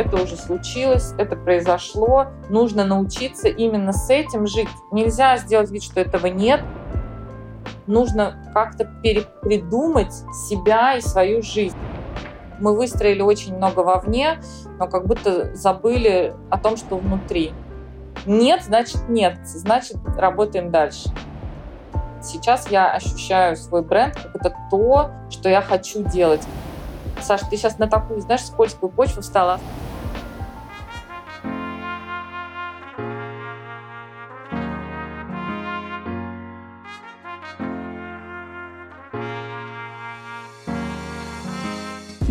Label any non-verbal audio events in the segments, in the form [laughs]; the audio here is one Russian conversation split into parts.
это уже случилось, это произошло. Нужно научиться именно с этим жить. Нельзя сделать вид, что этого нет. Нужно как-то перепридумать себя и свою жизнь. Мы выстроили очень много вовне, но как будто забыли о том, что внутри. Нет, значит нет, значит работаем дальше. Сейчас я ощущаю свой бренд как это то, что я хочу делать. Саша, ты сейчас на такую, знаешь, скользкую почву встала.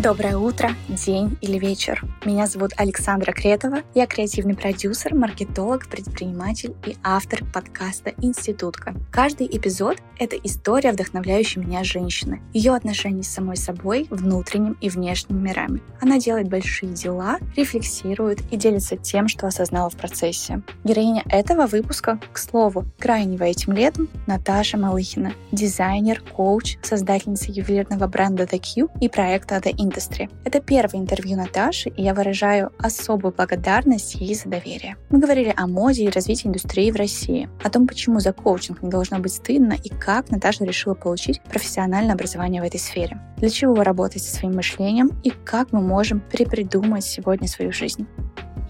Доброе утро, день или вечер. Меня зовут Александра Кретова. Я креативный продюсер, маркетолог, предприниматель и автор подкаста «Институтка». Каждый эпизод — это история вдохновляющей меня женщины, ее отношений с самой собой, внутренним и внешним мирами. Она делает большие дела, рефлексирует и делится тем, что осознала в процессе. Героиня этого выпуска, к слову, крайнего этим летом, Наташа Малыхина, дизайнер, коуч, создательница ювелирного бренда The Q и проекта The Industry. Это первое интервью Наташи, и я выражаю особую благодарность ей за доверие. Мы говорили о моде и развитии индустрии в России, о том, почему за коучинг не должно быть стыдно и как Наташа решила получить профессиональное образование в этой сфере. Для чего вы работаете со своим мышлением и как мы можем перепридумать сегодня свою жизнь.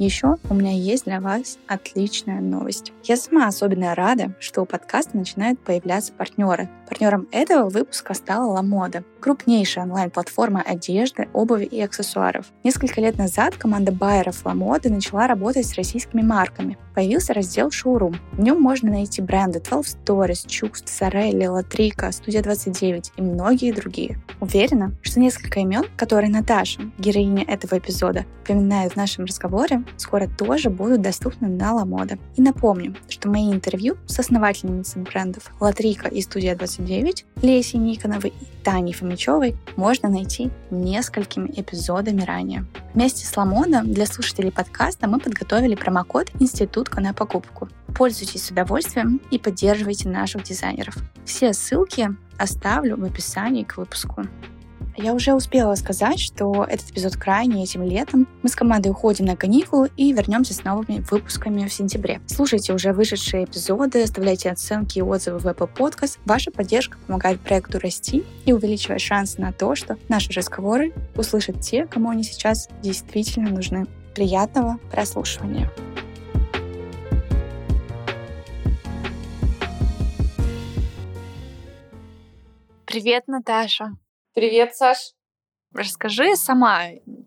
Еще у меня есть для вас отличная новость. Я сама особенно рада, что у подкаста начинают появляться партнеры. Партнером этого выпуска стала LaModa, крупнейшая онлайн-платформа одежды, обуви и аксессуаров. Несколько лет назад команда байеров LaModa начала работать с российскими марками. Появился раздел «Шоурум». В нем можно найти бренды 12 Stories, Чукст, Сорелли, Латрика, Студия 29 и многие другие. Уверена, что несколько имен, которые Наташа, героиня этого эпизода, упоминает в нашем разговоре, скоро тоже будут доступны на LaModa. И напомню, что мои интервью с основательницами брендов Латрика и Студия 29 Лесей Никоновой и Таней Фомичевой можно найти несколькими эпизодами ранее. Вместе с LaModa для слушателей подкаста мы подготовили промокод «Институтка на покупку». Пользуйтесь с удовольствием и поддерживайте наших дизайнеров. Все ссылки оставлю в описании к выпуску. Я уже успела сказать, что этот эпизод крайний этим летом. Мы с командой уходим на каникулы и вернемся с новыми выпусками в сентябре. Слушайте уже вышедшие эпизоды, оставляйте оценки и отзывы в Apple Podcast. Ваша поддержка помогает проекту расти и увеличивает шансы на то, что наши разговоры услышат те, кому они сейчас действительно нужны. Приятного прослушивания! Привет, Наташа. Привет, Саш. Расскажи сама,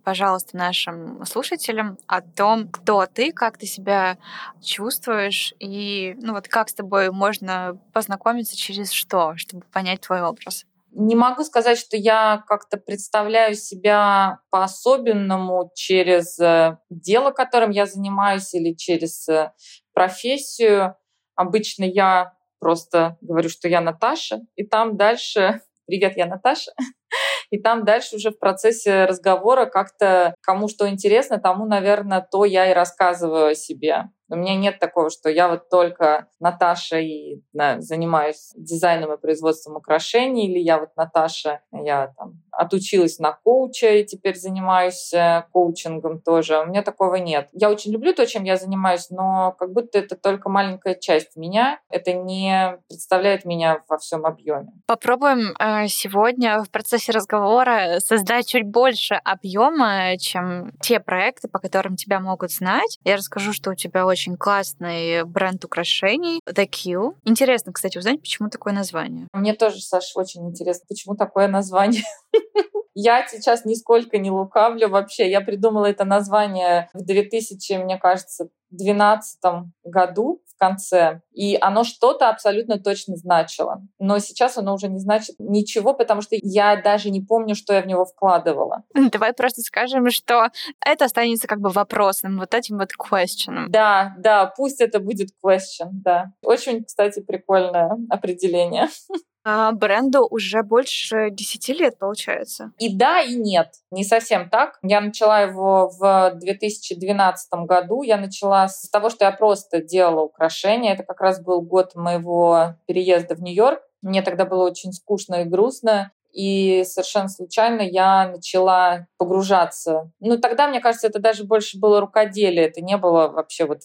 пожалуйста, нашим слушателям о том, кто ты, как ты себя чувствуешь и ну вот как с тобой можно познакомиться через что, чтобы понять твой образ. Не могу сказать, что я как-то представляю себя по-особенному через э, дело, которым я занимаюсь, или через э, профессию. Обычно я просто говорю, что я Наташа, и там дальше «Привет, я Наташа». [laughs] И там дальше уже в процессе разговора как-то кому что интересно, тому, наверное, то я и рассказываю о себе. У меня нет такого, что я вот только Наташа и да, занимаюсь дизайном и производством украшений, или я вот Наташа, я там отучилась на коуча и теперь занимаюсь э, коучингом тоже. У меня такого нет. Я очень люблю то, чем я занимаюсь, но как будто это только маленькая часть меня. Это не представляет меня во всем объеме. Попробуем э, сегодня в процессе разговора создать чуть больше объема, чем те проекты, по которым тебя могут знать. Я расскажу, что у тебя очень классный бренд украшений The Q. Интересно, кстати, узнать, почему такое название. Мне тоже, Саша, очень интересно, почему такое название. [laughs] Я сейчас нисколько не лукавлю вообще. Я придумала это название в 2000, мне кажется, 2012 году в конце, и оно что-то абсолютно точно значило. Но сейчас оно уже не значит ничего, потому что я даже не помню, что я в него вкладывала. [laughs] Давай просто скажем, что это останется как бы вопросом, вот этим вот question. Да, да, пусть это будет question, да. Очень, кстати, прикольное определение. [laughs] А бренду уже больше 10 лет, получается. И да, и нет. Не совсем так. Я начала его в 2012 году. Я начала с того, что я просто делала украшения. Это как раз был год моего переезда в Нью-Йорк. Мне тогда было очень скучно и грустно. И совершенно случайно я начала погружаться. Ну, тогда, мне кажется, это даже больше было рукоделие. Это не было вообще вот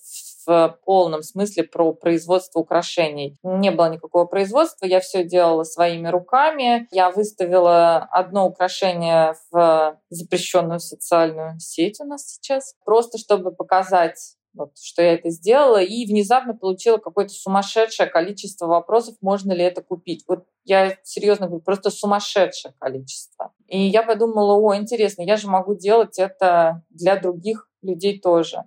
в полном смысле про производство украшений. Не было никакого производства, я все делала своими руками. Я выставила одно украшение в запрещенную социальную сеть у нас сейчас, просто чтобы показать вот, что я это сделала, и внезапно получила какое-то сумасшедшее количество вопросов, можно ли это купить. Вот я серьезно говорю, просто сумасшедшее количество. И я подумала, о, интересно, я же могу делать это для других людей тоже.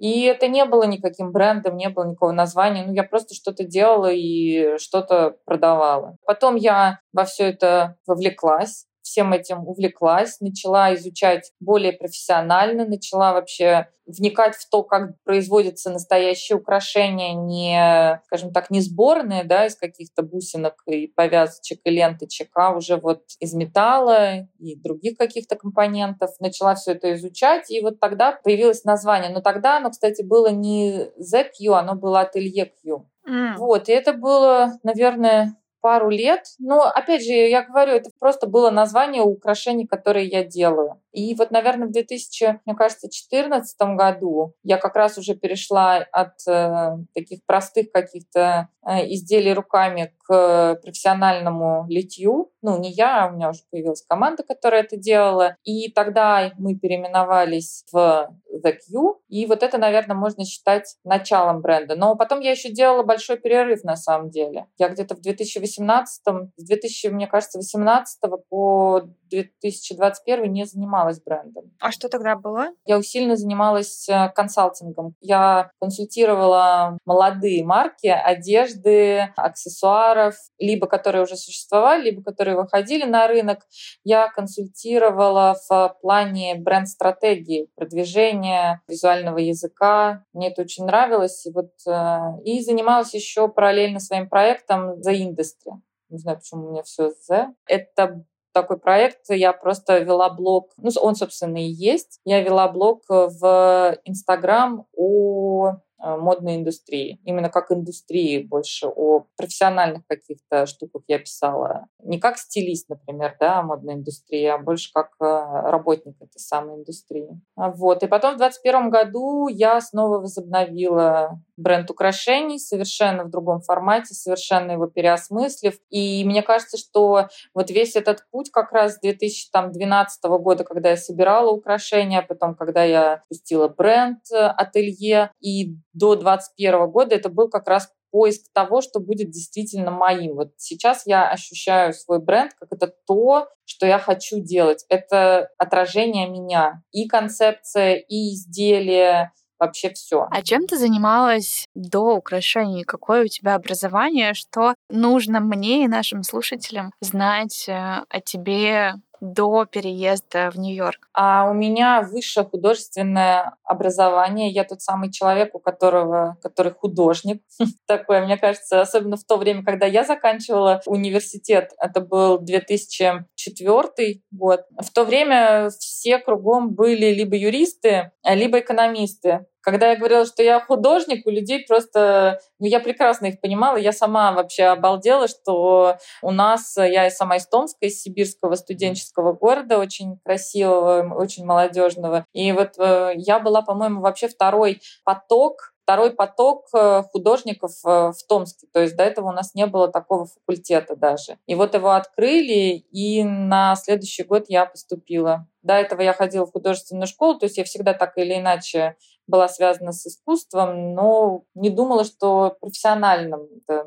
И это не было никаким брендом, не было никакого названия. Ну, я просто что-то делала и что-то продавала. Потом я во все это вовлеклась всем этим увлеклась, начала изучать более профессионально, начала вообще вникать в то, как производятся настоящие украшения, не, скажем так, не сборные, да, из каких-то бусинок и повязочек и ленточек, а уже вот из металла и других каких-то компонентов. Начала все это изучать, и вот тогда появилось название. Но тогда оно, кстати, было не The Q, оно было Ателье Q. Mm. Вот, и это было, наверное, пару лет. Но, опять же, я говорю, это просто было название украшений, которые я делаю. И вот, наверное, в 2000, мне кажется, 2014 году я как раз уже перешла от э, таких простых каких-то э, изделий руками к профессиональному литью. Ну, не я, а у меня уже появилась команда, которая это делала. И тогда мы переименовались в The Q. И вот это, наверное, можно считать началом бренда. Но потом я еще делала большой перерыв на самом деле. Я где-то в 2018, с 2000, мне кажется, 18 по 2021 не занималась брендом. А что тогда было? Я усиленно занималась э, консалтингом. Я консультировала молодые марки одежды, аксессуаров, либо которые уже существовали, либо которые выходили на рынок. Я консультировала в плане бренд-стратегии, продвижения визуального языка. Мне это очень нравилось. И, вот, э, и занималась еще параллельно своим проектом The Industry. Не знаю, почему у меня все The. Это такой проект. Я просто вела блог, ну, он, собственно, и есть. Я вела блог в Инстаграм о модной индустрии. Именно как индустрии больше, о профессиональных каких-то штуках я писала. Не как стилист, например, да, модной индустрии, а больше как э, работник этой самой индустрии. А вот. И потом в 2021 году я снова возобновила бренд украшений совершенно в другом формате, совершенно его переосмыслив. И мне кажется, что вот весь этот путь как раз с 2012 года, когда я собирала украшения, потом, когда я пустила бренд э, ателье, и до 2021 года это был как раз поиск того, что будет действительно моим. Вот сейчас я ощущаю свой бренд как это то, что я хочу делать. Это отражение меня. И концепция, и изделие, вообще все. А чем ты занималась до украшений? Какое у тебя образование? Что нужно мне и нашим слушателям знать э, о тебе до переезда в Нью-Йорк? А у меня высшее художественное образование. Я тот самый человек, у которого, который художник. [laughs] Такое, мне кажется, особенно в то время, когда я заканчивала университет, это был 2004 год. В то время все кругом были либо юристы, либо экономисты. Когда я говорила, что я художник, у людей просто... Ну, я прекрасно их понимала. Я сама вообще обалдела, что у нас... Я сама из Томска, из сибирского студенческого города, очень красивого, очень молодежного. И вот э, я была, по-моему, вообще второй поток второй поток э, художников э, в Томске. То есть до этого у нас не было такого факультета даже. И вот его открыли, и на следующий год я поступила. До этого я ходила в художественную школу, то есть я всегда так или иначе была связана с искусством, но не думала, что профессионально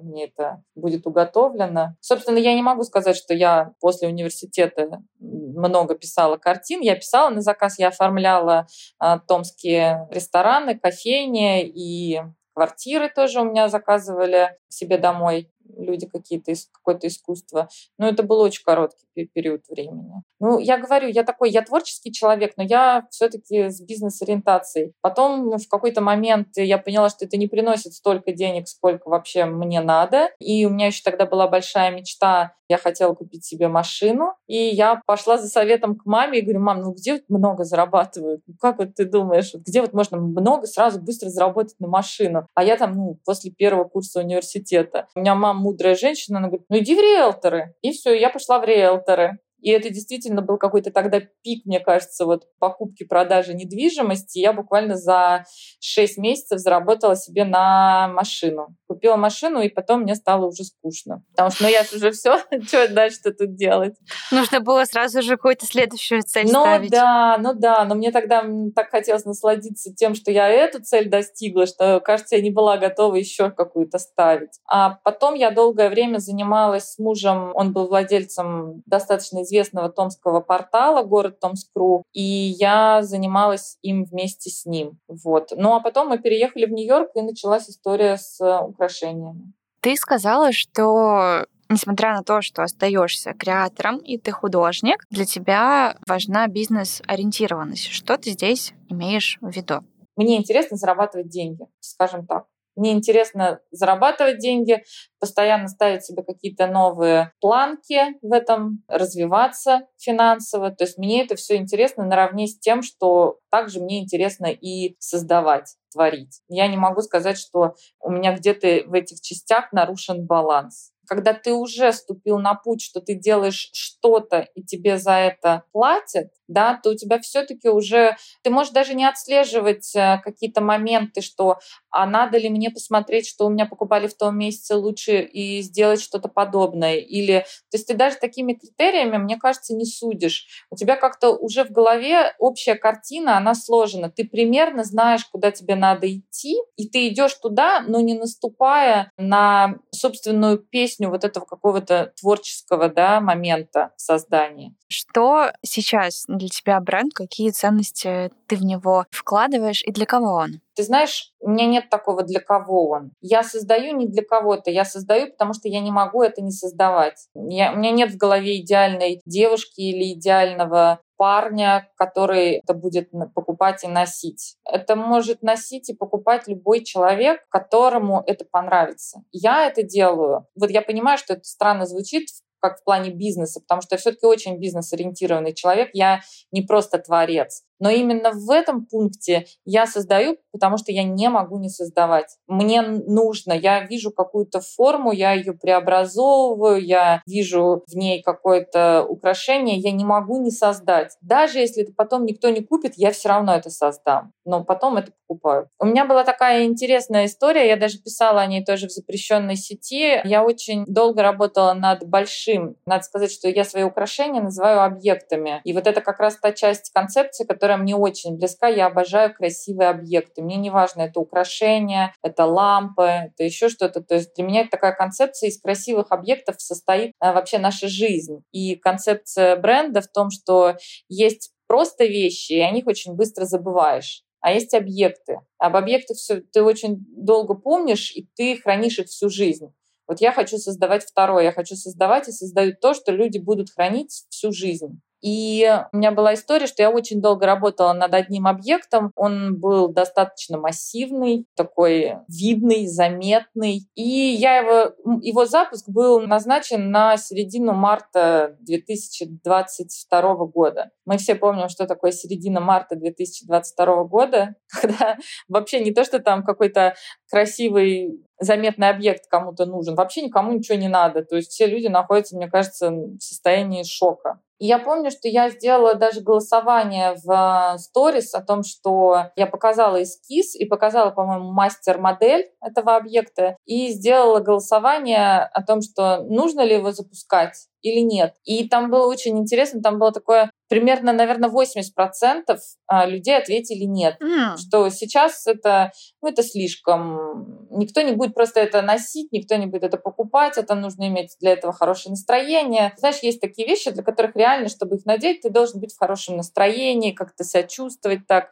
мне это будет уготовлено. Собственно, я не могу сказать, что я после университета много писала картин. Я писала на заказ, я оформляла а, томские рестораны, кофейни и квартиры тоже у меня заказывали себе домой люди какие-то из какое-то искусство. Но это был очень короткий период времени. Ну, я говорю, я такой, я творческий человек, но я все-таки с бизнес-ориентацией. Потом в какой-то момент я поняла, что это не приносит столько денег, сколько вообще мне надо. И у меня еще тогда была большая мечта, я хотела купить себе машину. И я пошла за советом к маме и говорю, мам, ну где вот много зарабатывают? Ну, как вот ты думаешь, где вот можно много сразу быстро заработать на машину? А я там, ну, после первого курса университета. У меня мама мудрая женщина, она говорит, ну иди в риэлторы. И все, я пошла в риэлторы. И это действительно был какой-то тогда пик, мне кажется, вот покупки, продажи недвижимости. Я буквально за 6 месяцев заработала себе на машину. Купила машину, и потом мне стало уже скучно. Потому что, ну, я же уже все, [laughs] что дальше-то тут делать? Нужно было сразу же какую-то следующую цель ну, ставить. Ну да, ну да, но мне тогда так хотелось насладиться тем, что я эту цель достигла, что, кажется, я не была готова еще какую-то ставить. А потом я долгое время занималась с мужем, он был владельцем достаточно известного известного томского портала «Город Томскру», и я занималась им вместе с ним. Вот. Ну а потом мы переехали в Нью-Йорк, и началась история с украшениями. Ты сказала, что несмотря на то, что остаешься креатором и ты художник, для тебя важна бизнес-ориентированность. Что ты здесь имеешь в виду? Мне интересно зарабатывать деньги, скажем так. Мне интересно зарабатывать деньги, постоянно ставить себе какие-то новые планки в этом, развиваться финансово. То есть мне это все интересно наравне с тем, что также мне интересно и создавать творить. Я не могу сказать, что у меня где-то в этих частях нарушен баланс когда ты уже ступил на путь, что ты делаешь что-то и тебе за это платят, да, то у тебя все-таки уже ты можешь даже не отслеживать э, какие-то моменты, что а надо ли мне посмотреть, что у меня покупали в том месяце лучше и сделать что-то подобное. Или, то есть ты даже такими критериями, мне кажется, не судишь. У тебя как-то уже в голове общая картина, она сложена. Ты примерно знаешь, куда тебе надо идти, и ты идешь туда, но не наступая на собственную песню вот этого какого-то творческого да, момента создания. Что сейчас для тебя бренд, какие ценности ты в него вкладываешь и для кого он? Ты знаешь, у меня нет такого, для кого он. Я создаю не для кого-то, я создаю, потому что я не могу это не создавать. Я, у меня нет в голове идеальной девушки или идеального парня, который это будет покупать и носить. Это может носить и покупать любой человек, которому это понравится. Я это делаю. Вот я понимаю, что это странно звучит как в плане бизнеса, потому что я все-таки очень бизнес-ориентированный человек, я не просто творец. Но именно в этом пункте я создаю, потому что я не могу не создавать. Мне нужно, я вижу какую-то форму, я ее преобразовываю, я вижу в ней какое-то украшение, я не могу не создать. Даже если это потом никто не купит, я все равно это создам. Но потом это покупаю. У меня была такая интересная история, я даже писала о ней тоже в запрещенной сети. Я очень долго работала над большим. Надо сказать, что я свои украшения называю объектами. И вот это как раз та часть концепции, которая которая мне очень близка. Я обожаю красивые объекты. Мне не важно, это украшения, это лампы, это еще что-то. То есть для меня такая концепция из красивых объектов состоит а, вообще наша жизнь. И концепция бренда в том, что есть просто вещи, и о них очень быстро забываешь а есть объекты. Об объектах все ты очень долго помнишь, и ты хранишь их всю жизнь. Вот я хочу создавать второе, я хочу создавать и создаю то, что люди будут хранить всю жизнь. И у меня была история, что я очень долго работала над одним объектом. Он был достаточно массивный, такой видный, заметный. И я его, его запуск был назначен на середину марта 2022 года. Мы все помним, что такое середина марта 2022 года, [laughs] когда вообще не то, что там какой-то красивый заметный объект кому-то нужен. Вообще никому ничего не надо. То есть все люди находятся, мне кажется, в состоянии шока. И я помню, что я сделала даже голосование в сторис о том, что я показала эскиз и показала, по-моему, мастер-модель этого объекта и сделала голосование о том, что нужно ли его запускать или нет. И там было очень интересно, там было такое примерно, наверное, 80% а, людей ответили нет. Mm. Что сейчас это, ну, это слишком. Никто не будет просто это носить, никто не будет это покупать, это нужно иметь для этого хорошее настроение. Знаешь, есть такие вещи, для которых реально, чтобы их надеть, ты должен быть в хорошем настроении, как-то себя чувствовать так.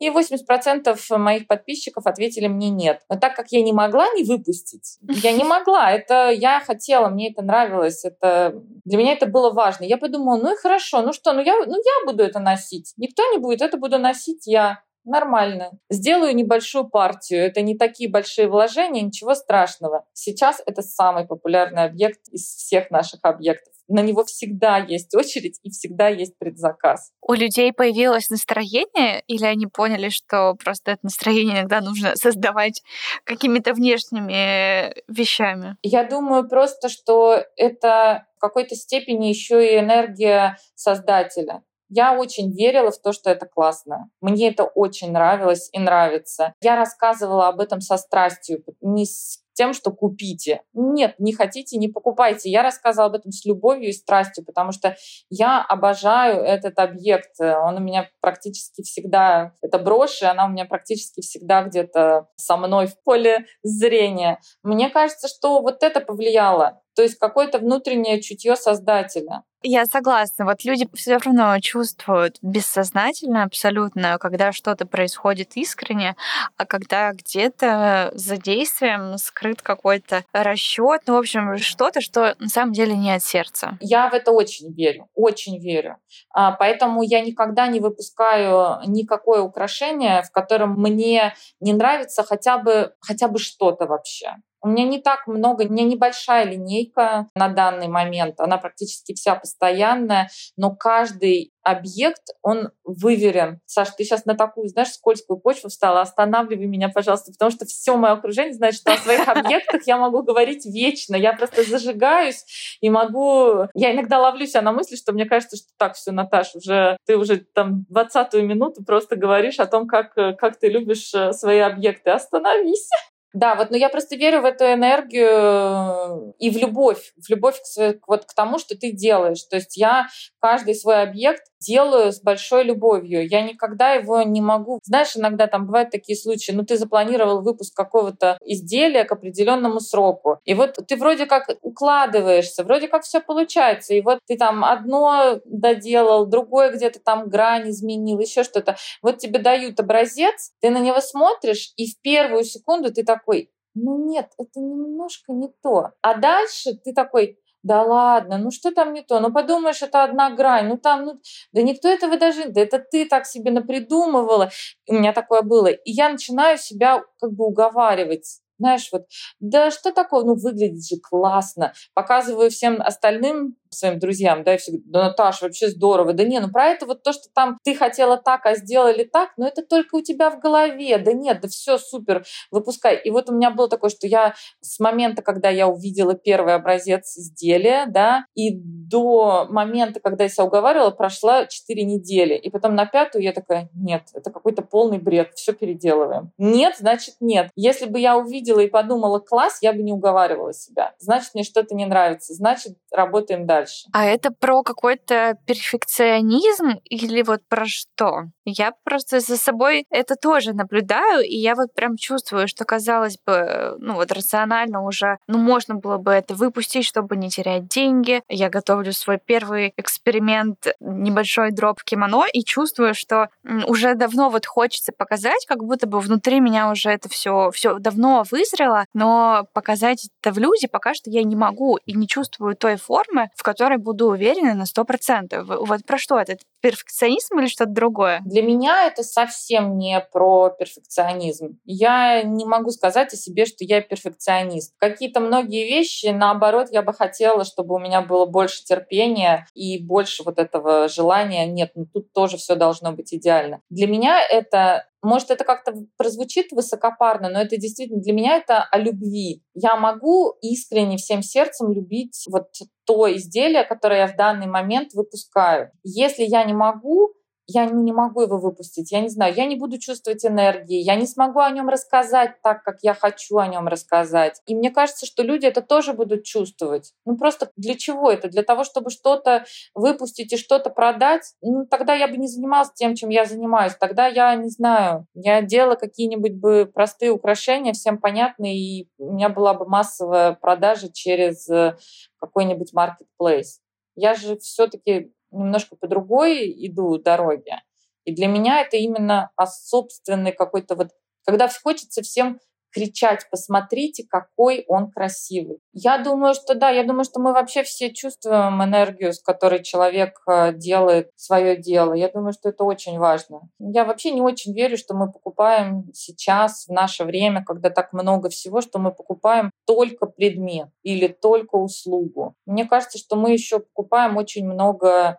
И 80% моих подписчиков ответили мне нет. Но так как я не могла не выпустить, я не могла. Это я хотела, мне это нравилось. Это, для меня это было важно. Я подумала, ну и хорошо, ну что, ну я, ну я буду это носить. Никто не будет, это буду носить я. Нормально. Сделаю небольшую партию. Это не такие большие вложения, ничего страшного. Сейчас это самый популярный объект из всех наших объектов на него всегда есть очередь и всегда есть предзаказ. У людей появилось настроение или они поняли, что просто это настроение иногда нужно [laughs] создавать какими-то внешними вещами? Я думаю просто, что это в какой-то степени еще и энергия создателя. Я очень верила в то, что это классно. Мне это очень нравилось и нравится. Я рассказывала об этом со страстью, не с тем, что купите. Нет, не хотите, не покупайте. Я рассказывала об этом с любовью и страстью, потому что я обожаю этот объект. Он у меня практически всегда, это брошь, и она у меня практически всегда где-то со мной в поле зрения. Мне кажется, что вот это повлияло. То есть какое-то внутреннее чутье создателя. Я согласна. Вот люди все равно чувствуют бессознательно абсолютно, когда что-то происходит искренне, а когда где-то за действием скрыт какой-то расчет, ну, в общем, что-то, что на самом деле не от сердца. Я в это очень верю, очень верю. А, поэтому я никогда не выпускаю никакое украшение, в котором мне не нравится хотя бы, хотя бы что-то вообще. У меня не так много, у меня небольшая линейка на данный момент, она практически вся постоянная, но каждый объект, он выверен. Саш, ты сейчас на такую, знаешь, скользкую почву встала, останавливай меня, пожалуйста, потому что все мое окружение знает, что о своих объектах я могу говорить вечно. Я просто зажигаюсь и могу... Я иногда ловлю себя на мысли, что мне кажется, что так, все, Наташ, уже ты уже там двадцатую минуту просто говоришь о том, как, как ты любишь э, свои объекты. Остановись. Да, вот, но я просто верю в эту энергию и в любовь, в любовь к, вот, к тому, что ты делаешь. То есть я каждый свой объект делаю с большой любовью. Я никогда его не могу... Знаешь, иногда там бывают такие случаи, ну ты запланировал выпуск какого-то изделия к определенному сроку. И вот ты вроде как укладываешься, вроде как все получается. И вот ты там одно доделал, другое где-то там грань изменил, еще что-то. Вот тебе дают образец, ты на него смотришь, и в первую секунду ты такой, ну нет, это немножко не то. А дальше ты такой, да ладно, ну что там не то? Ну подумаешь, это одна грань, ну там, ну, да никто этого даже, да это ты так себе напридумывала. У меня такое было. И я начинаю себя как бы уговаривать знаешь, вот, да что такое, ну выглядит же классно. Показываю всем остальным своим друзьям, да, и все говорят, да, Наташа, вообще здорово. Да не, ну про это вот то, что там ты хотела так, а сделали так, но это только у тебя в голове. Да нет, да все супер, выпускай. И вот у меня было такое, что я с момента, когда я увидела первый образец изделия, да, и до момента, когда я себя уговаривала, прошла 4 недели. И потом на пятую я такая, нет, это какой-то полный бред, все переделываем. Нет, значит нет. Если бы я увидела и подумала, класс, я бы не уговаривала себя. Значит, мне что-то не нравится, значит, работаем дальше. А это про какой-то перфекционизм или вот про что? Я просто за собой это тоже наблюдаю, и я вот прям чувствую, что, казалось бы, ну вот рационально уже, ну можно было бы это выпустить, чтобы не терять деньги. Я готовлю свой первый эксперимент, небольшой дроп кимоно, и чувствую, что уже давно вот хочется показать, как будто бы внутри меня уже это все все давно вызрело, но показать это в люди пока что я не могу и не чувствую той формы, в которой буду уверена на сто процентов. Вот про что это? перфекционизм или что-то другое? Для меня это совсем не про перфекционизм. Я не могу сказать о себе, что я перфекционист. Какие-то многие вещи, наоборот, я бы хотела, чтобы у меня было больше терпения и больше вот этого желания. Нет, ну тут тоже все должно быть идеально. Для меня это может, это как-то прозвучит высокопарно, но это действительно для меня это о любви. Я могу искренне всем сердцем любить вот то изделие, которое я в данный момент выпускаю. Если я не могу, я ну, не могу его выпустить, я не знаю, я не буду чувствовать энергии, я не смогу о нем рассказать так, как я хочу о нем рассказать. И мне кажется, что люди это тоже будут чувствовать. Ну просто для чего это? Для того, чтобы что-то выпустить и что-то продать? Ну тогда я бы не занималась тем, чем я занимаюсь. Тогда я не знаю, я делала какие-нибудь бы простые украшения, всем понятные, и у меня была бы массовая продажа через э, какой-нибудь marketplace. Я же все-таки немножко по другой иду дороге. И для меня это именно о собственной какой-то вот... Когда хочется всем кричать, посмотрите, какой он красивый. Я думаю, что да, я думаю, что мы вообще все чувствуем энергию, с которой человек э, делает свое дело. Я думаю, что это очень важно. Я вообще не очень верю, что мы покупаем сейчас, в наше время, когда так много всего, что мы покупаем только предмет или только услугу. Мне кажется, что мы еще покупаем очень много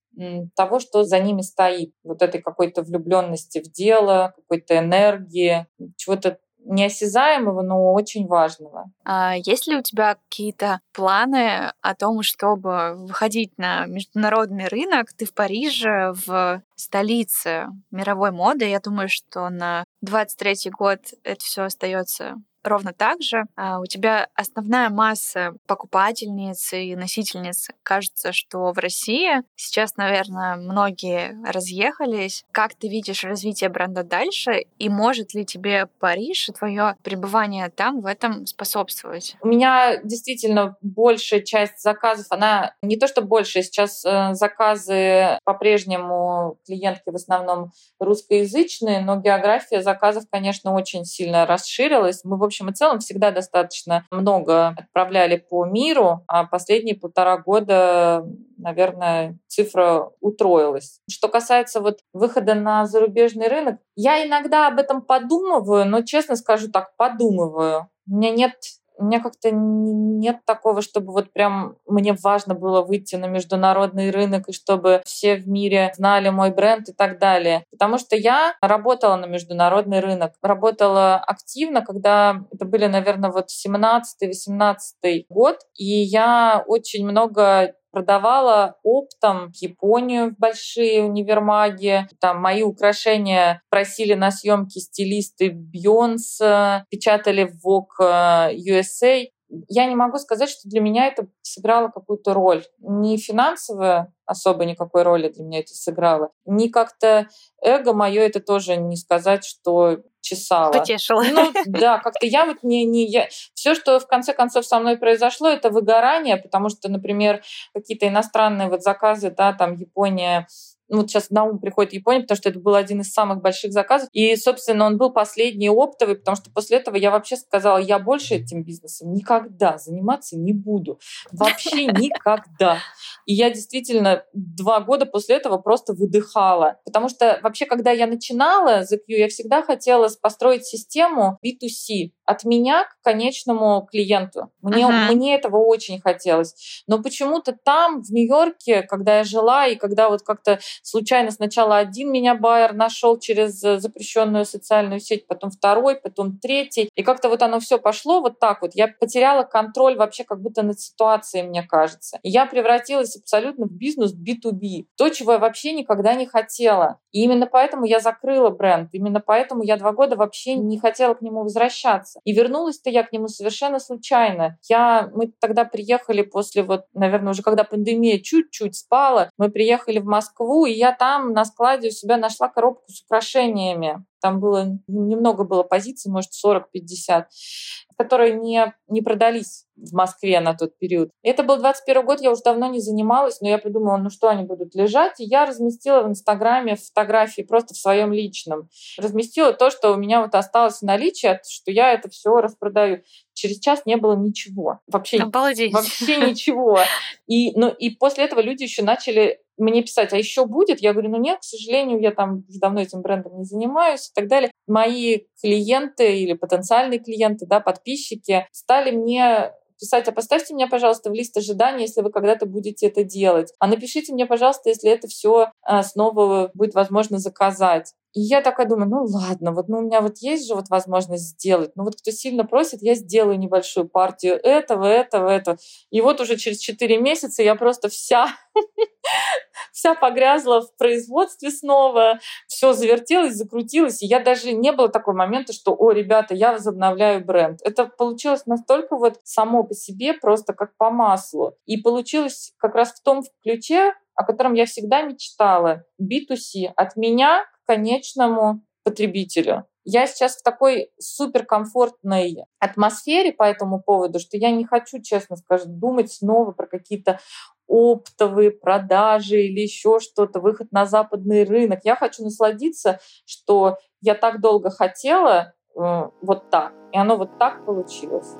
того, что за ними стоит. Вот этой какой-то влюбленности в дело, какой-то энергии, чего-то неосязаемого, но очень важного. А есть ли у тебя какие-то планы о том, чтобы выходить на международный рынок? Ты в Париже, в столице мировой моды. Я думаю, что на 23 год это все остается ровно так же а, у тебя основная масса покупательниц и носительниц. Кажется, что в России сейчас, наверное, многие разъехались. Как ты видишь развитие бренда дальше? И может ли тебе Париж и твое пребывание там в этом способствовать? У меня действительно большая часть заказов, она не то что больше, сейчас э, заказы по-прежнему клиентки в основном русскоязычные, но география заказов, конечно, очень сильно расширилась. Мы, в общем и целом всегда достаточно много отправляли по миру, а последние полтора года, наверное, цифра утроилась. Что касается вот выхода на зарубежный рынок, я иногда об этом подумываю, но, честно скажу так, подумываю. У меня нет у меня как-то нет такого, чтобы вот прям мне важно было выйти на международный рынок и чтобы все в мире знали мой бренд и так далее. Потому что я работала на международный рынок, работала активно, когда это были, наверное, вот 17-18 год, и я очень много продавала оптом в Японию в большие универмаги. Там мои украшения просили на съемки стилисты Бьонс, печатали в Vogue USA. Я не могу сказать, что для меня это сыграло какую-то роль. Не финансовая особо никакой роли для меня это сыграло. Не как-то эго мое это тоже не сказать, что чесало. Потешило. Ну да, как-то я вот не, не я... Все, что в конце концов со мной произошло, это выгорание, потому что, например, какие-то иностранные вот заказы, да, там Япония, вот сейчас на ум приходит Япония, потому что это был один из самых больших заказов. И, собственно, он был последний оптовый, потому что после этого я вообще сказала, я больше этим бизнесом никогда заниматься не буду. Вообще [laughs] никогда. И я действительно два года после этого просто выдыхала. Потому что вообще, когда я начинала The Q, я всегда хотела построить систему B2C от меня к конечному клиенту. Мне, uh-huh. мне этого очень хотелось. Но почему-то там, в Нью-Йорке, когда я жила, и когда вот как-то случайно сначала один меня байер нашел через э, запрещенную социальную сеть, потом второй, потом третий. И как-то вот оно все пошло вот так вот. Я потеряла контроль вообще как будто над ситуацией, мне кажется. И я превратилась абсолютно в бизнес B2B. То, чего я вообще никогда не хотела. И именно поэтому я закрыла бренд. Именно поэтому я два года вообще не хотела к нему возвращаться. И вернулась-то я к нему совершенно случайно. Я, мы тогда приехали после вот, наверное, уже когда пандемия чуть-чуть спала, мы приехали в Москву, и я там на складе у себя нашла коробку с украшениями. Там было немного было позиций, может, 40-50, которые не, не продались в Москве на тот период. Это был 21 год, я уже давно не занималась, но я подумала, ну что они будут лежать? И я разместила в Инстаграме фотографии просто в своем личном. Разместила то, что у меня вот осталось в наличии, что я это все распродаю. Через час не было ничего. Вообще, Обалдеть. вообще [laughs] ничего. И, ну, и после этого люди еще начали мне писать, а еще будет? Я говорю, ну нет, к сожалению, я там уже давно этим брендом не занимаюсь и так далее. Мои клиенты или потенциальные клиенты, да, подписчики стали мне писать, а поставьте меня, пожалуйста, в лист ожидания, если вы когда-то будете это делать. А напишите мне, пожалуйста, если это все а, снова будет возможно заказать. И я такая думаю, ну ладно, вот ну, у меня вот есть же вот возможность сделать. Ну вот кто сильно просит, я сделаю небольшую партию этого, этого, этого. И вот уже через 4 месяца я просто вся, [laughs] вся погрязла в производстве снова, все завертелось, закрутилось. И я даже не было такого момента, что, о, ребята, я возобновляю бренд. Это получилось настолько вот само по себе, просто как по маслу. И получилось как раз в том ключе, о котором я всегда мечтала. B2C. От меня конечному потребителю. Я сейчас в такой суперкомфортной атмосфере по этому поводу, что я не хочу, честно скажем, думать снова про какие-то оптовые продажи или еще что-то, выход на западный рынок. Я хочу насладиться, что я так долго хотела, э, вот так. И оно вот так получилось.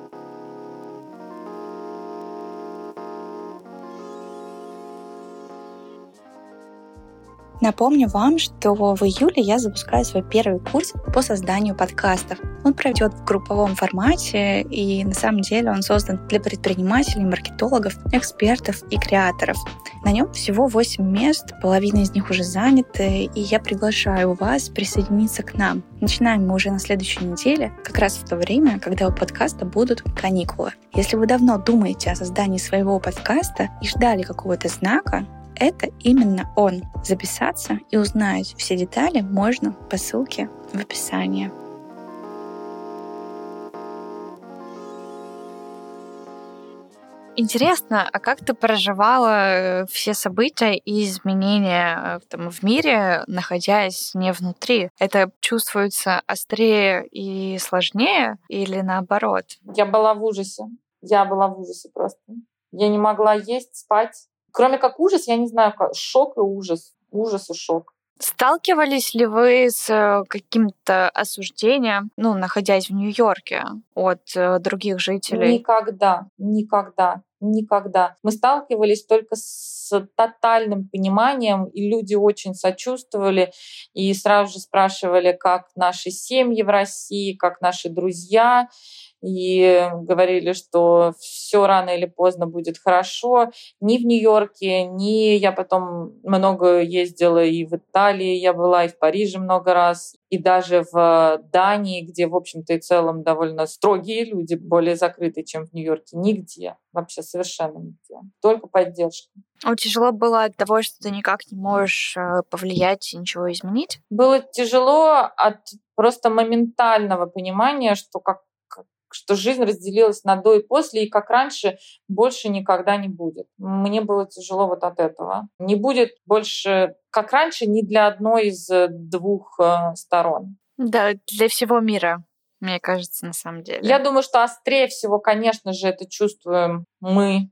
Напомню вам, что в июле я запускаю свой первый курс по созданию подкастов. Он пройдет в групповом формате, и на самом деле он создан для предпринимателей, маркетологов, экспертов и креаторов. На нем всего 8 мест, половина из них уже заняты, и я приглашаю вас присоединиться к нам. Начинаем мы уже на следующей неделе, как раз в то время, когда у подкаста будут каникулы. Если вы давно думаете о создании своего подкаста и ждали какого-то знака, это именно он. Записаться и узнать все детали можно по ссылке в описании. Интересно, а как ты проживала э, все события и изменения э, там, в мире, находясь не внутри? Это чувствуется острее и сложнее или наоборот? Я была в ужасе. Я была в ужасе просто. Я не могла есть, спать. Кроме как ужас, я не знаю, как шок и ужас. Ужас и шок. Сталкивались ли вы с э, каким-то осуждением, ну, находясь в Нью-Йорке, от э, других жителей? Никогда, никогда, никогда. Мы сталкивались только с тотальным пониманием, и люди очень сочувствовали и сразу же спрашивали, как наши семьи в России, как наши друзья и говорили, что все рано или поздно будет хорошо. Ни в Нью-Йорке, ни я потом много ездила и в Италии, я была и в Париже много раз, и даже в Дании, где, в общем-то, и целом довольно строгие люди, более закрытые, чем в Нью-Йорке. Нигде, вообще совершенно нигде. Только поддержка. А тяжело было от того, что ты никак не можешь э, повлиять и ничего изменить? Было тяжело от просто моментального понимания, что как что жизнь разделилась на до и после, и как раньше больше никогда не будет. Мне было тяжело вот от этого. Не будет больше, как раньше, ни для одной из э, двух э, сторон. Да, для всего мира мне кажется, на самом деле. Я думаю, что острее всего, конечно же, это чувствуем мы,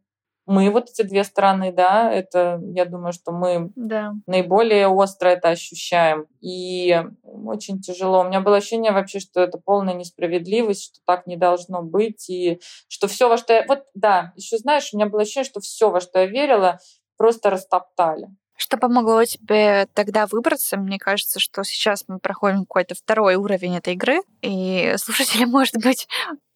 мы вот эти две стороны, да, это, я думаю, что мы да. наиболее остро это ощущаем. И очень тяжело. У меня было ощущение вообще, что это полная несправедливость, что так не должно быть, и что все, во что я... Вот, да, еще знаешь, у меня было ощущение, что все, во что я верила, просто растоптали. Что помогло тебе тогда выбраться? Мне кажется, что сейчас мы проходим какой-то второй уровень этой игры, и слушателям, [laughs] может быть,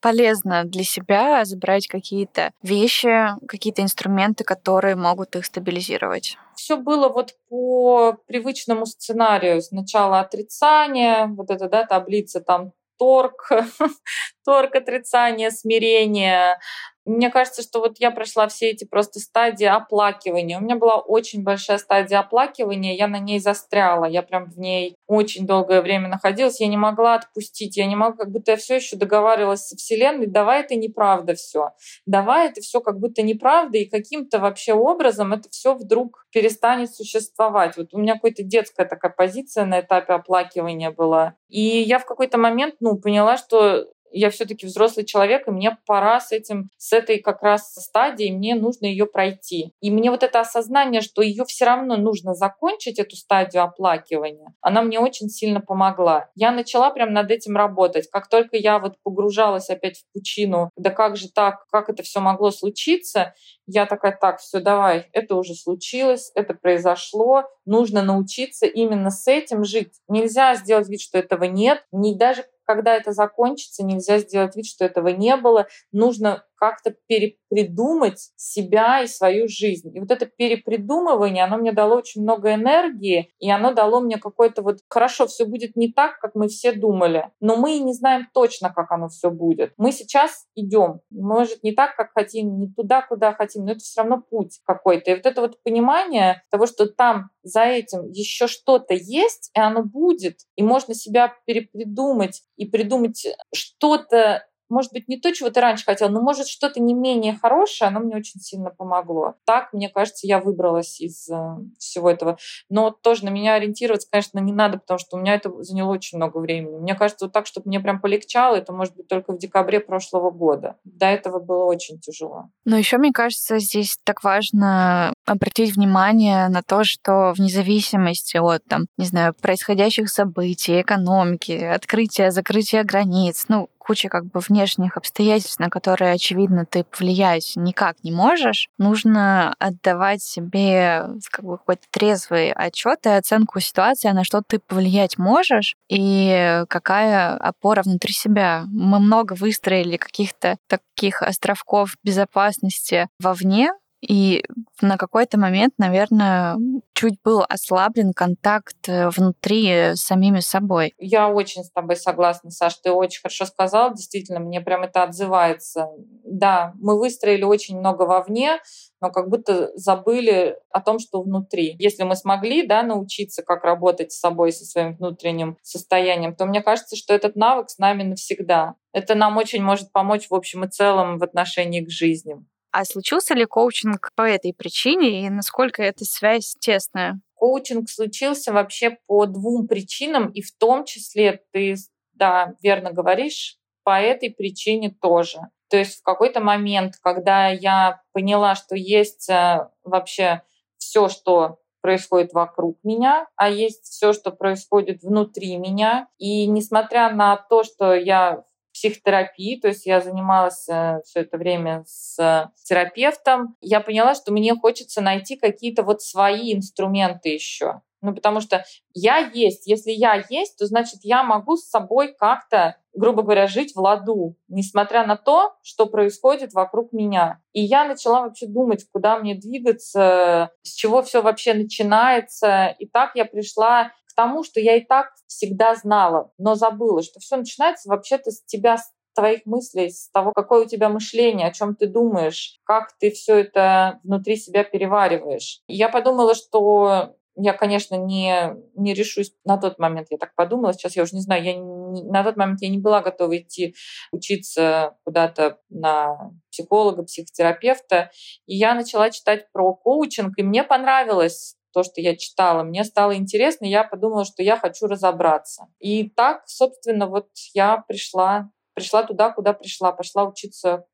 полезно для себя забрать какие-то вещи, какие-то инструменты, которые могут их стабилизировать. Все было вот по привычному сценарию. Сначала отрицание, вот эта да, таблица там торг, [laughs] торг, отрицание, смирение, мне кажется, что вот я прошла все эти просто стадии оплакивания. У меня была очень большая стадия оплакивания, я на ней застряла, я прям в ней очень долгое время находилась, я не могла отпустить, я не могла, как будто я все еще договаривалась со Вселенной, давай это неправда все, давай это все как будто неправда, и каким-то вообще образом это все вдруг перестанет существовать. Вот у меня какая-то детская такая позиция на этапе оплакивания была. И я в какой-то момент, ну, поняла, что я все-таки взрослый человек, и мне пора с этим, с этой как раз стадией, мне нужно ее пройти. И мне вот это осознание, что ее все равно нужно закончить, эту стадию оплакивания, она мне очень сильно помогла. Я начала прям над этим работать. Как только я вот погружалась опять в пучину, да как же так, как это все могло случиться, я такая, так, все, давай, это уже случилось, это произошло, нужно научиться именно с этим жить. Нельзя сделать вид, что этого нет, не даже когда это закончится, нельзя сделать вид, что этого не было. Нужно как-то перепридумать себя и свою жизнь. И вот это перепридумывание, оно мне дало очень много энергии, и оно дало мне какой-то вот, хорошо, все будет не так, как мы все думали, но мы и не знаем точно, как оно все будет. Мы сейчас идем, может, не так, как хотим, не туда, куда хотим, но это все равно путь какой-то. И вот это вот понимание того, что там за этим еще что-то есть, и оно будет, и можно себя перепридумать и придумать что-то может быть, не то, чего ты раньше хотел, но, может, что-то не менее хорошее, оно мне очень сильно помогло. Так, мне кажется, я выбралась из э, всего этого. Но тоже на меня ориентироваться, конечно, не надо, потому что у меня это заняло очень много времени. Мне кажется, вот так, чтобы мне прям полегчало, это может быть только в декабре прошлого года. До этого было очень тяжело. Но еще, мне кажется, здесь так важно обратить внимание на то, что вне зависимости от, там, не знаю, происходящих событий, экономики, открытия, закрытия границ, ну, куча как бы внешних обстоятельств, на которые, очевидно, ты повлиять никак не можешь, нужно отдавать себе как бы какой-то трезвый отчет и оценку ситуации, на что ты повлиять можешь и какая опора внутри себя. Мы много выстроили каких-то таких островков безопасности вовне, и на какой-то момент, наверное, чуть был ослаблен контакт э, внутри с самими собой. Я очень с тобой согласна, Саш, ты очень хорошо сказал, действительно, мне прям это отзывается. Да, мы выстроили очень много вовне, но как будто забыли о том, что внутри. Если мы смогли да, научиться, как работать с собой, со своим внутренним состоянием, то мне кажется, что этот навык с нами навсегда. Это нам очень может помочь в общем и целом в отношении к жизни. А случился ли коучинг по этой причине и насколько эта связь тесная? Коучинг случился вообще по двум причинам, и в том числе ты, да, верно говоришь, по этой причине тоже. То есть в какой-то момент, когда я поняла, что есть э, вообще все, что происходит вокруг меня, а есть все, что происходит внутри меня. И несмотря на то, что я психотерапии, то есть я занималась э, все это время с терапевтом, я поняла, что мне хочется найти какие-то вот свои инструменты еще. Ну, потому что я есть. Если я есть, то значит я могу с собой как-то, грубо говоря, жить в ладу, несмотря на то, что происходит вокруг меня. И я начала вообще думать, куда мне двигаться, с чего все вообще начинается. И так я пришла тому, что я и так всегда знала, но забыла, что все начинается вообще-то с тебя, с твоих мыслей, с того, какое у тебя мышление, о чем ты думаешь, как ты все это внутри себя перевариваешь. Я подумала, что я, конечно, не, не решусь на тот момент, я так подумала, сейчас я уже не знаю, я не, на тот момент я не была готова идти учиться куда-то на психолога, психотерапевта, и я начала читать про коучинг, и мне понравилось то, что я читала, мне стало интересно, и я подумала, что я хочу разобраться. И так, собственно, вот я пришла, пришла туда, куда пришла, пошла учиться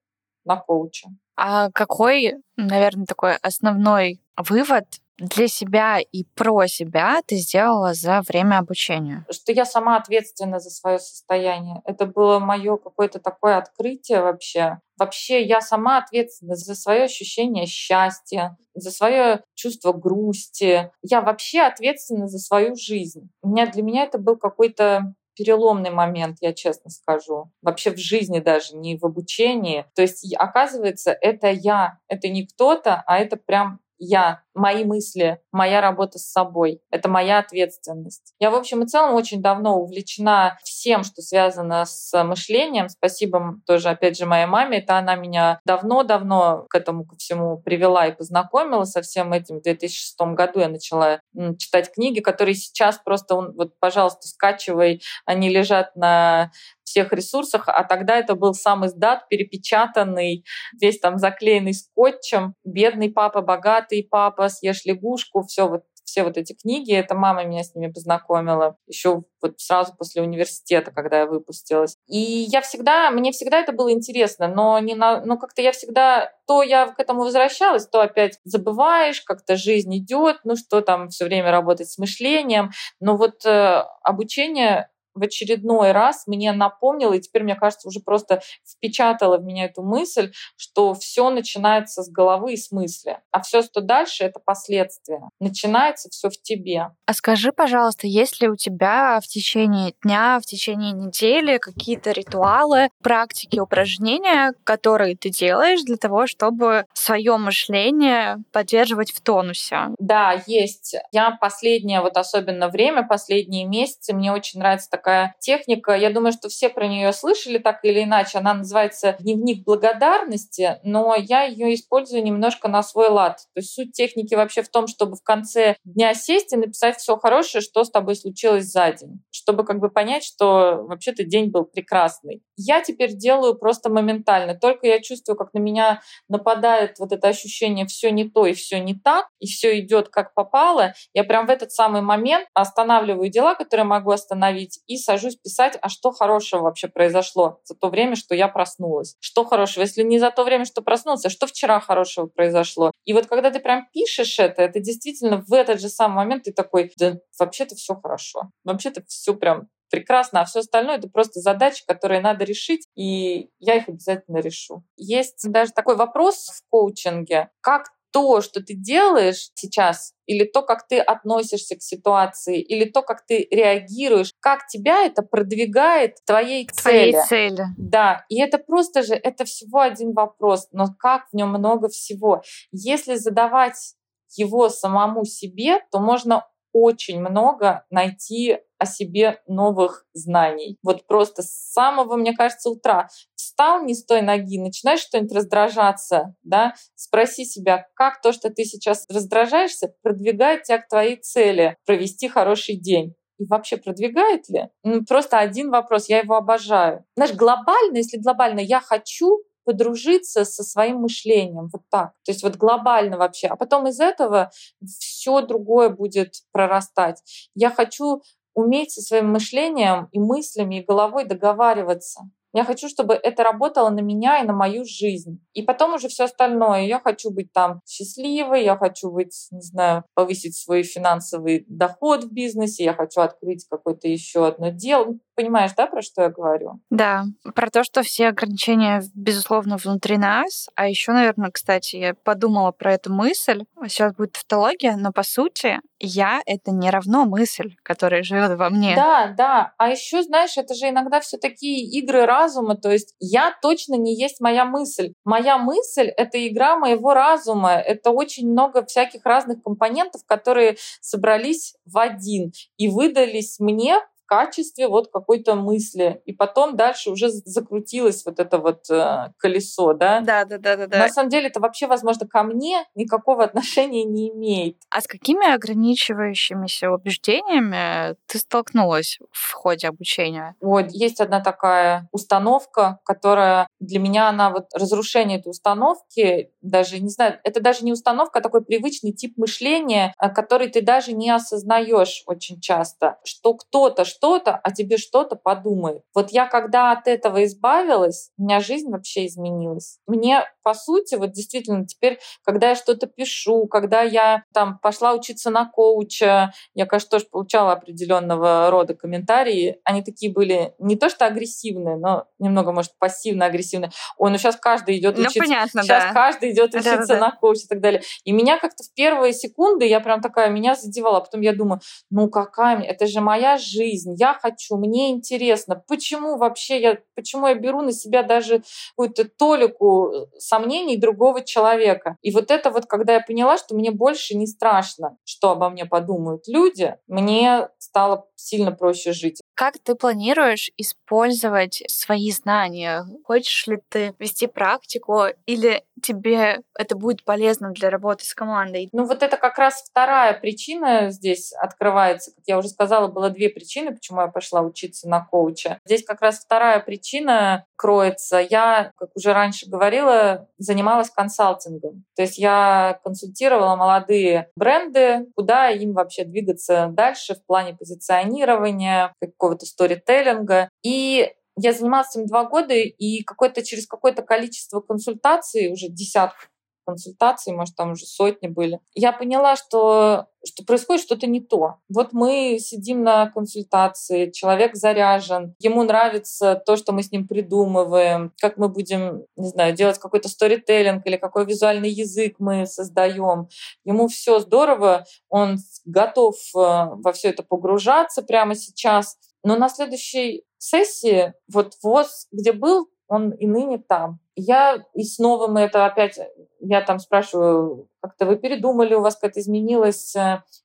на коуча. А какой, наверное, такой основной вывод для себя и про себя ты сделала за время обучения? Что я сама ответственна за свое состояние. Это было мое какое-то такое открытие вообще. Вообще я сама ответственна за свое ощущение счастья, за свое чувство грусти. Я вообще ответственна за свою жизнь. У меня, для меня это был какой-то переломный момент, я честно скажу. Вообще в жизни даже, не в обучении. То есть, оказывается, это я, это не кто-то, а это прям я, мои мысли, моя работа с собой. Это моя ответственность. Я, в общем и целом, очень давно увлечена всем, что связано с мышлением. Спасибо тоже, опять же, моей маме. Это она меня давно-давно к этому ко всему привела и познакомила со всем этим. В 2006 году я начала читать книги, которые сейчас просто, вот, пожалуйста, скачивай. Они лежат на всех ресурсах, а тогда это был сам издат, перепечатанный, весь там заклеенный скотчем. «Бедный папа, богатый папа», «Съешь лягушку», все вот все вот эти книги, это мама меня с ними познакомила еще вот сразу после университета, когда я выпустилась. И я всегда, мне всегда это было интересно, но не на, но как-то я всегда, то я к этому возвращалась, то опять забываешь, как-то жизнь идет, ну что там все время работать с мышлением. Но вот э, обучение в очередной раз мне напомнило, и теперь, мне кажется, уже просто впечатала в меня эту мысль, что все начинается с головы и с мысли, а все, что дальше, это последствия. Начинается все в тебе. А скажи, пожалуйста, есть ли у тебя в течение дня, в течение недели какие-то ритуалы, практики, упражнения, которые ты делаешь для того, чтобы свое мышление поддерживать в тонусе? Да, есть. Я последнее, вот особенно время, последние месяцы, мне очень нравится такая техника. Я думаю, что все про нее слышали так или иначе. Она называется дневник благодарности, но я ее использую немножко на свой лад. То есть суть техники вообще в том, чтобы в конце дня сесть и написать все хорошее, что с тобой случилось за день, чтобы как бы понять, что вообще-то день был прекрасный. Я теперь делаю просто моментально. Только я чувствую, как на меня нападает вот это ощущение все не то и все не так, и все идет как попало. Я прям в этот самый момент останавливаю дела, которые могу остановить, и сажусь писать, а что хорошего вообще произошло за то время, что я проснулась. Что хорошего? Если не за то время, что проснулся, что вчера хорошего произошло? И вот когда ты прям пишешь это, это действительно в этот же самый момент ты такой, да вообще-то все хорошо. Вообще-то все прям прекрасно, а все остальное это просто задачи, которые надо решить, и я их обязательно решу. Есть даже такой вопрос в коучинге, как то, что ты делаешь сейчас, или то, как ты относишься к ситуации, или то, как ты реагируешь, как тебя это продвигает к твоей цели. Твоей цели. Да, и это просто же, это всего один вопрос, но как в нем много всего. Если задавать его самому себе, то можно очень много найти о себе новых знаний. Вот просто с самого, мне кажется, утра встал не с той ноги, начинаешь что-нибудь раздражаться, да, спроси себя, как то, что ты сейчас раздражаешься, продвигает тебя к твоей цели провести хороший день и вообще продвигает ли? Ну, просто один вопрос, я его обожаю. Знаешь, глобально, если глобально я хочу, подружиться со своим мышлением, вот так. То есть вот глобально вообще. А потом из этого все другое будет прорастать. Я хочу уметь со своим мышлением и мыслями, и головой договариваться. Я хочу, чтобы это работало на меня и на мою жизнь. И потом уже все остальное. Я хочу быть там счастливой, я хочу быть, не знаю, повысить свой финансовый доход в бизнесе, я хочу открыть какое-то еще одно дело. Понимаешь, да, про что я говорю? Да, про то, что все ограничения, безусловно, внутри нас. А еще, наверное, кстати, я подумала про эту мысль. Сейчас будет тавтология, но по сути я — это не равно мысль, которая живет во мне. Да, да. А еще, знаешь, это же иногда все такие игры разума. То есть я точно не есть моя мысль. Моя мысль — это игра моего разума. Это очень много всяких разных компонентов, которые собрались в один и выдались мне качестве вот какой-то мысли. И потом дальше уже закрутилось вот это вот э, колесо, да? Да, да, да, да, да. На самом деле это вообще, возможно, ко мне никакого отношения не имеет. А с какими ограничивающимися убеждениями ты столкнулась в ходе обучения? Вот, есть одна такая установка, которая для меня, она вот разрушение этой установки, даже, не знаю, это даже не установка, а такой привычный тип мышления, э, который ты даже не осознаешь очень часто, что кто-то, что-то, а тебе что-то подумает. Вот я когда от этого избавилась, у меня жизнь вообще изменилась. Мне, по сути, вот действительно теперь, когда я что-то пишу, когда я там пошла учиться на коуча, я, конечно, тоже получала определенного рода комментарии. Они такие были не то что агрессивные, но немного, может, пассивно-агрессивные. Ой, ну сейчас каждый идет ну, учиться. Понятно, сейчас да. каждый идет учиться да, да, на коуч и так далее. И меня как-то в первые секунды я прям такая, меня задевала. А потом я думаю, ну какая, это же моя жизнь жизнь, я хочу, мне интересно, почему вообще я, почему я беру на себя даже какую-то толику э, сомнений другого человека. И вот это вот, когда я поняла, что мне больше не страшно, что обо мне подумают люди, мне стало сильно проще жить. Как ты планируешь использовать свои знания? Хочешь ли ты вести практику или тебе это будет полезно для работы с командой? Ну вот это как раз вторая причина здесь открывается. Как я уже сказала, было две причины, почему я пошла учиться на коуча. Здесь как раз вторая причина кроется. Я, как уже раньше говорила, занималась консалтингом. То есть я консультировала молодые бренды, куда им вообще двигаться дальше в плане позиционирования, какого какого-то сторителлинга. И я занималась этим два года, и какое-то, через какое-то количество консультаций, уже десятку консультаций, может, там уже сотни были, я поняла, что, что происходит что-то не то. Вот мы сидим на консультации, человек заряжен, ему нравится то, что мы с ним придумываем, как мы будем, не знаю, делать какой-то сторителлинг или какой визуальный язык мы создаем. Ему все здорово, он готов э, во все это погружаться прямо сейчас. Но на следующей сессии вот ВОЗ, где был, он и ныне там. Я и снова мы это опять, я там спрашиваю, как-то вы передумали, у вас как-то изменилось.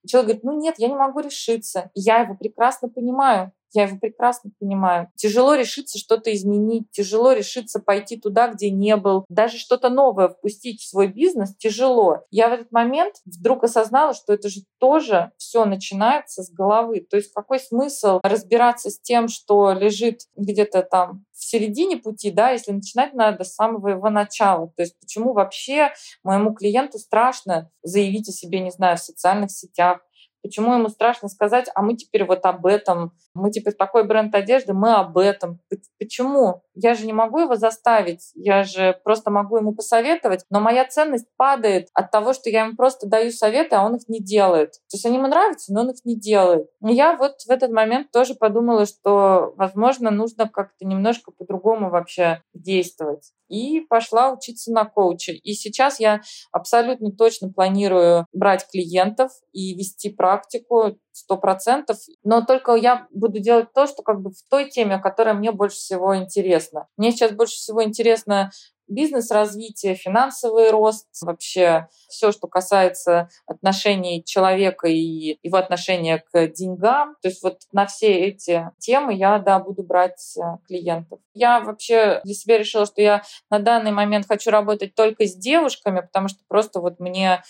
Человек говорит, ну нет, я не могу решиться. Я его прекрасно понимаю. Я его прекрасно понимаю. Тяжело решиться что-то изменить, тяжело решиться пойти туда, где не был. Даже что-то новое впустить в свой бизнес тяжело. Я в этот момент вдруг осознала, что это же тоже все начинается с головы. То есть какой смысл разбираться с тем, что лежит где-то там в середине пути, да, если начинать надо с самого его начала. То есть почему вообще моему клиенту страшно заявить о себе, не знаю, в социальных сетях, Почему ему страшно сказать, а мы теперь вот об этом, мы теперь такой бренд одежды, мы об этом. Почему? Я же не могу его заставить, я же просто могу ему посоветовать, но моя ценность падает от того, что я ему просто даю советы, а он их не делает. То есть они ему нравятся, но он их не делает. И я вот в этот момент тоже подумала, что, возможно, нужно как-то немножко по-другому вообще действовать и пошла учиться на коуча. И сейчас я абсолютно точно планирую брать клиентов и вести практику сто процентов, но только я буду делать то, что как бы в той теме, которая мне больше всего интересна. Мне сейчас больше всего интересно бизнес-развитие, финансовый рост, вообще все, что касается отношений человека и его отношения к деньгам. То есть вот на все эти темы я, да, буду брать э, клиентов. Я вообще для себя решила, что я на данный момент хочу работать только с девушками, потому что просто вот мне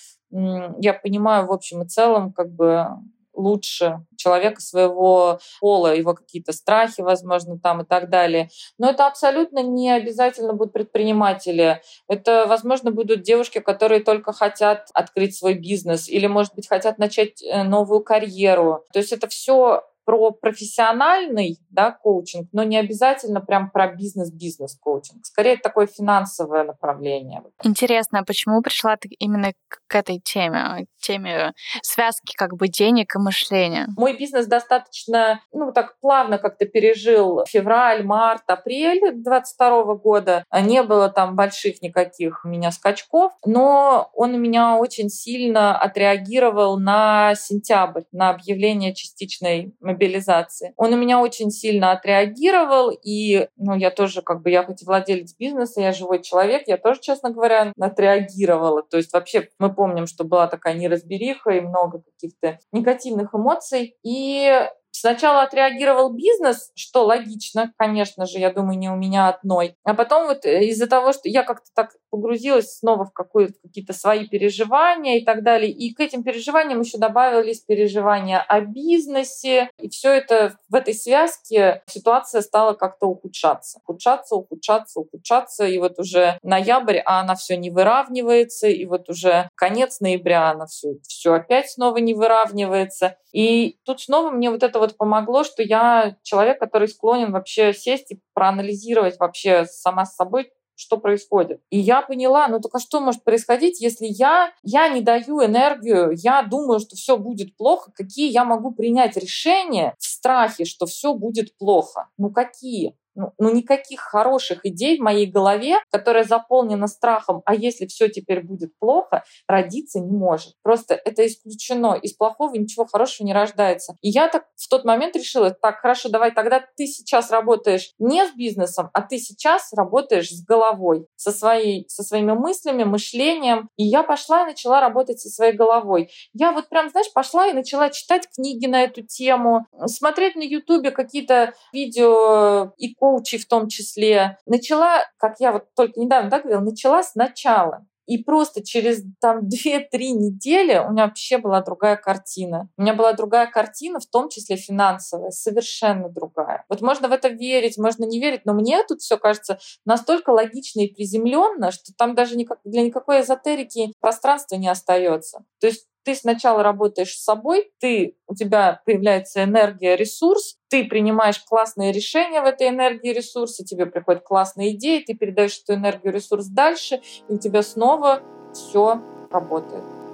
я понимаю в общем и целом, как бы лучше человека своего пола, его какие-то страхи, возможно, там и так далее. Но это абсолютно не обязательно будут предприниматели. Это, возможно, будут девушки, которые только хотят открыть свой бизнес или, может быть, хотят начать э, новую карьеру. То есть это все про профессиональный да, коучинг, но не обязательно прям про бизнес-бизнес коучинг. Скорее, такое финансовое направление. Интересно, а почему пришла ты именно к этой теме, к теме связки как бы денег и мышления? Мой бизнес достаточно, ну, так плавно как-то пережил февраль, март, апрель 22 года. Не было там больших никаких у меня скачков, но он у меня очень сильно отреагировал на сентябрь, на объявление частичной мобилизации. Он у меня очень сильно отреагировал, и ну, я тоже, как бы, я хоть и владелец бизнеса, я живой человек, я тоже, честно говоря, отреагировала. То есть вообще мы помним, что была такая неразбериха и много каких-то негативных эмоций. И Сначала отреагировал бизнес, что логично, конечно же, я думаю, не у меня одной. А потом вот э, из-за того, что я как-то так погрузилась снова в, в какие-то свои переживания и так далее, и к этим переживаниям еще добавились переживания о бизнесе, и все это в этой связке ситуация стала как-то ухудшаться. Ухудшаться, ухудшаться, ухудшаться, и вот уже ноябрь, а она все не выравнивается, и вот уже конец ноября она все, все опять снова не выравнивается. И тут снова мне вот это вот помогло, что я человек, который склонен вообще сесть и проанализировать вообще сама с собой, что происходит. И я поняла, ну только что может происходить, если я, я не даю энергию, я думаю, что все будет плохо, какие я могу принять решения в страхе, что все будет плохо? Ну какие? Ну, ну, никаких хороших идей в моей голове, которая заполнена страхом, а если все теперь будет плохо, родиться не может. Просто это исключено. Из плохого ничего хорошего не рождается. И я так в тот момент решила, так, хорошо, давай тогда ты сейчас работаешь не с бизнесом, а ты сейчас работаешь с головой, со, своей, со своими мыслями, мышлением. И я пошла и начала работать со своей головой. Я вот прям, знаешь, пошла и начала читать книги на эту тему, смотреть на Ютубе какие-то видео и коучей в том числе. Начала, как я вот только недавно так говорила, начала сначала. И просто через там [laughs] 2-3 недели у меня вообще была другая картина. У меня была другая картина, в том числе финансовая, совершенно другая. Вот можно в это верить, можно не верить, но мне тут все кажется настолько логично и приземленно, что там даже никак, для никакой эзотерики пространства не остается. То есть ты сначала работаешь с собой, ты, у тебя появляется энергия, ресурс, ты принимаешь классные решения в этой энергии ресурса, тебе приходят классные идеи, ты передаешь эту энергию ресурс дальше, и у тебя снова все работает.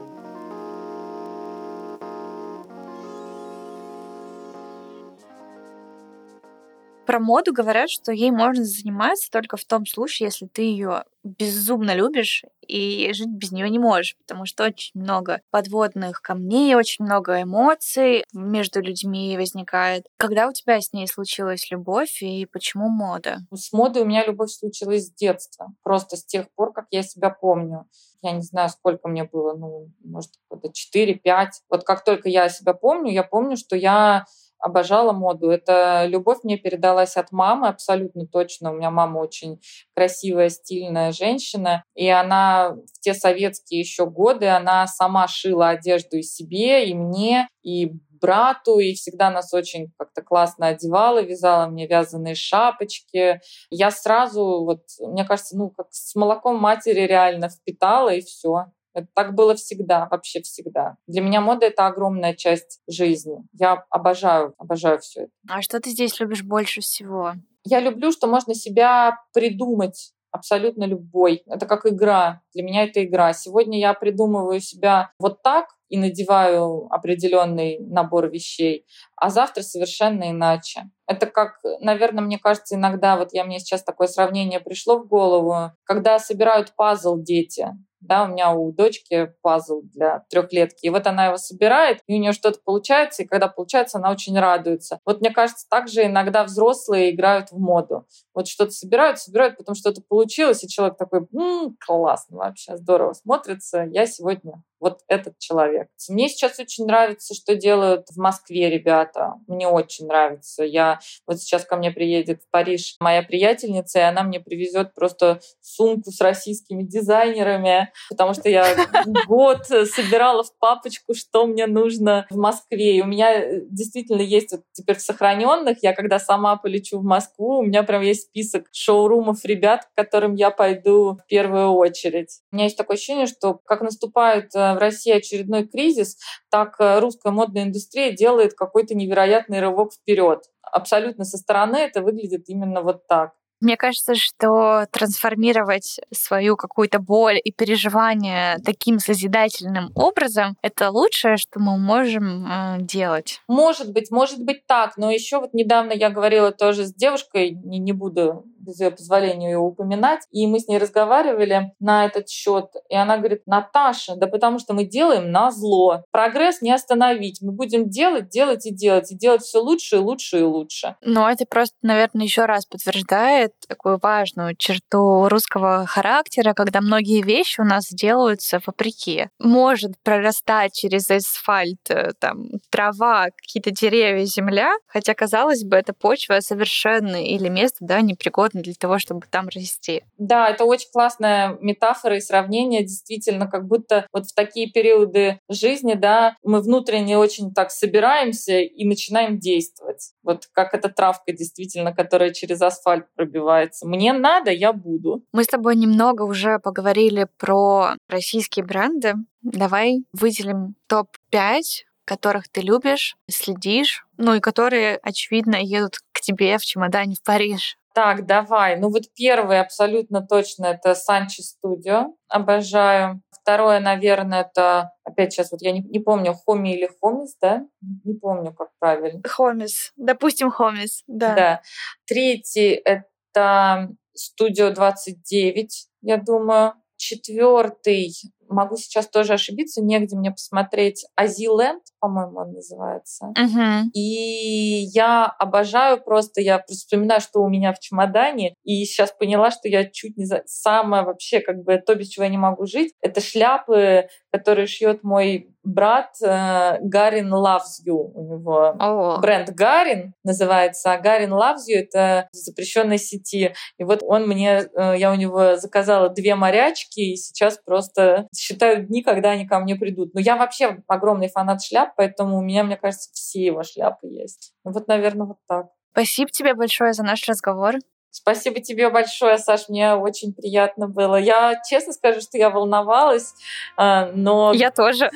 Про моду говорят, что ей можно заниматься только в том случае, если ты ее безумно любишь и жить без нее не можешь, потому что очень много подводных камней, очень много эмоций между людьми возникает. Когда у тебя с ней случилась любовь и почему мода? С модой у меня любовь случилась с детства, просто с тех пор, как я себя помню. Я не знаю, сколько мне было, ну, может, года 4-5. Вот как только я себя помню, я помню, что я обожала моду. Это любовь мне передалась от мамы, абсолютно точно. У меня мама очень красивая, стильная женщина, и она в те советские еще годы, она сама шила одежду и себе, и мне, и брату, и всегда нас очень как-то классно одевала, вязала мне вязаные шапочки. Я сразу, вот, мне кажется, ну, как с молоком матери реально впитала, и все. Это так было всегда, вообще всегда. Для меня мода — это огромная часть жизни. Я обожаю, обожаю все это. А что ты здесь любишь больше всего? Я люблю, что можно себя придумать абсолютно любой. Это как игра. Для меня это игра. Сегодня я придумываю себя вот так и надеваю определенный набор вещей, а завтра совершенно иначе. Это как, наверное, мне кажется, иногда, вот я мне сейчас такое сравнение пришло в голову, когда собирают пазл дети. Да, у меня у дочки пазл для трехлетки. И вот она его собирает, и у нее что-то получается, и когда получается, она очень радуется. Вот мне кажется, также иногда взрослые играют в моду. Вот что-то собирают, собирают, потом что-то получилось, и человек такой, м-м, классно вообще, здорово смотрится, я сегодня вот этот человек. Мне сейчас очень нравится, что делают в Москве ребята. Мне очень нравится. Я вот сейчас ко мне приедет в Париж моя приятельница, и она мне привезет просто сумку с российскими дизайнерами, потому что я [laughs] год собирала в папочку, что мне нужно в Москве. И у меня э, действительно есть вот теперь в сохраненных. Я когда сама полечу в Москву, у меня прям есть список шоурумов ребят, к которым я пойду в первую очередь. У меня есть такое ощущение, что как наступает э, в России очередной кризис, так э, русская модная индустрия делает какой-то невероятный рывок вперед. Абсолютно со стороны это выглядит именно вот так. Мне кажется, что трансформировать свою какую-то боль и переживание таким созидательным образом — это лучшее, что мы можем э, делать. Может быть, может быть так, но еще вот недавно я говорила тоже с девушкой, не, не буду без ее позволения ее упоминать, и мы с ней разговаривали на этот счет, и она говорит, Наташа, да потому что мы делаем на зло. Прогресс не остановить, мы будем делать, делать и делать, и делать все лучше и лучше и лучше. Но это просто, наверное, еще раз подтверждает такую важную черту русского характера, когда многие вещи у нас делаются вопреки. Может прорастать через асфальт э, там трава, какие-то деревья, земля, хотя, казалось бы, это почва совершенно или место, да, непригодное природно для того, чтобы там расти. Да, это очень классная метафора и сравнение. Действительно, как будто вот в такие периоды жизни, да, мы внутренне очень так собираемся и начинаем действовать. Вот как эта травка действительно, которая через асфальт пробивается. Мне надо, я буду. Мы с тобой немного уже поговорили про российские бренды. Давай выделим топ-5 которых ты любишь, следишь, ну и которые, очевидно, едут к тебе в чемодане в Париж. Так, давай. Ну вот первый абсолютно точно это Санчи Студио. Обожаю. Второе, наверное, это, опять сейчас вот я не, не помню, Хоми или Хомис, да? Не помню, как правильно. Хомис. Допустим, Хомис, да. Да. Третий — это Студио 29, я думаю. Четвертый могу сейчас тоже ошибиться, негде мне посмотреть. Азиленд, по-моему, он называется. Uh-huh. И я обожаю просто, я просто вспоминаю, что у меня в чемодане, и сейчас поняла, что я чуть не за... самое вообще, как бы, то, без чего я не могу жить, это шляпы, которые шьет мой брат э, Гарин Loves You. У него oh. бренд Гарин называется, а Гарин Loves You — это в запрещенной сети. И вот он мне, э, я у него заказала две морячки, и сейчас просто считаю дни, когда они ко мне придут. Но я вообще огромный фанат шляп, поэтому у меня, мне кажется, все его шляпы есть. Ну вот, наверное, вот так. Спасибо тебе большое за наш разговор. Спасибо тебе большое, Саш, мне очень приятно было. Я честно скажу, что я волновалась, а, но... Я тоже.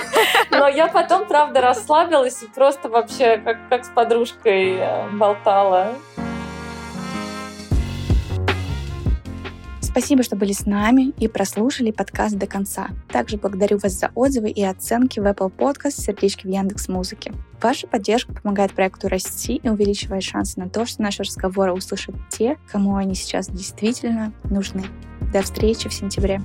[laughs] Но я потом, правда, расслабилась и просто вообще как, как с подружкой э, болтала. Спасибо, что были с нами и прослушали подкаст до конца. Также благодарю вас за отзывы и оценки в Apple Podcast, сердечки в Яндекс Музыке. Ваша поддержка помогает проекту расти и увеличивает шансы на то, что наши разговоры услышат те, кому они сейчас действительно нужны. До встречи в сентябре.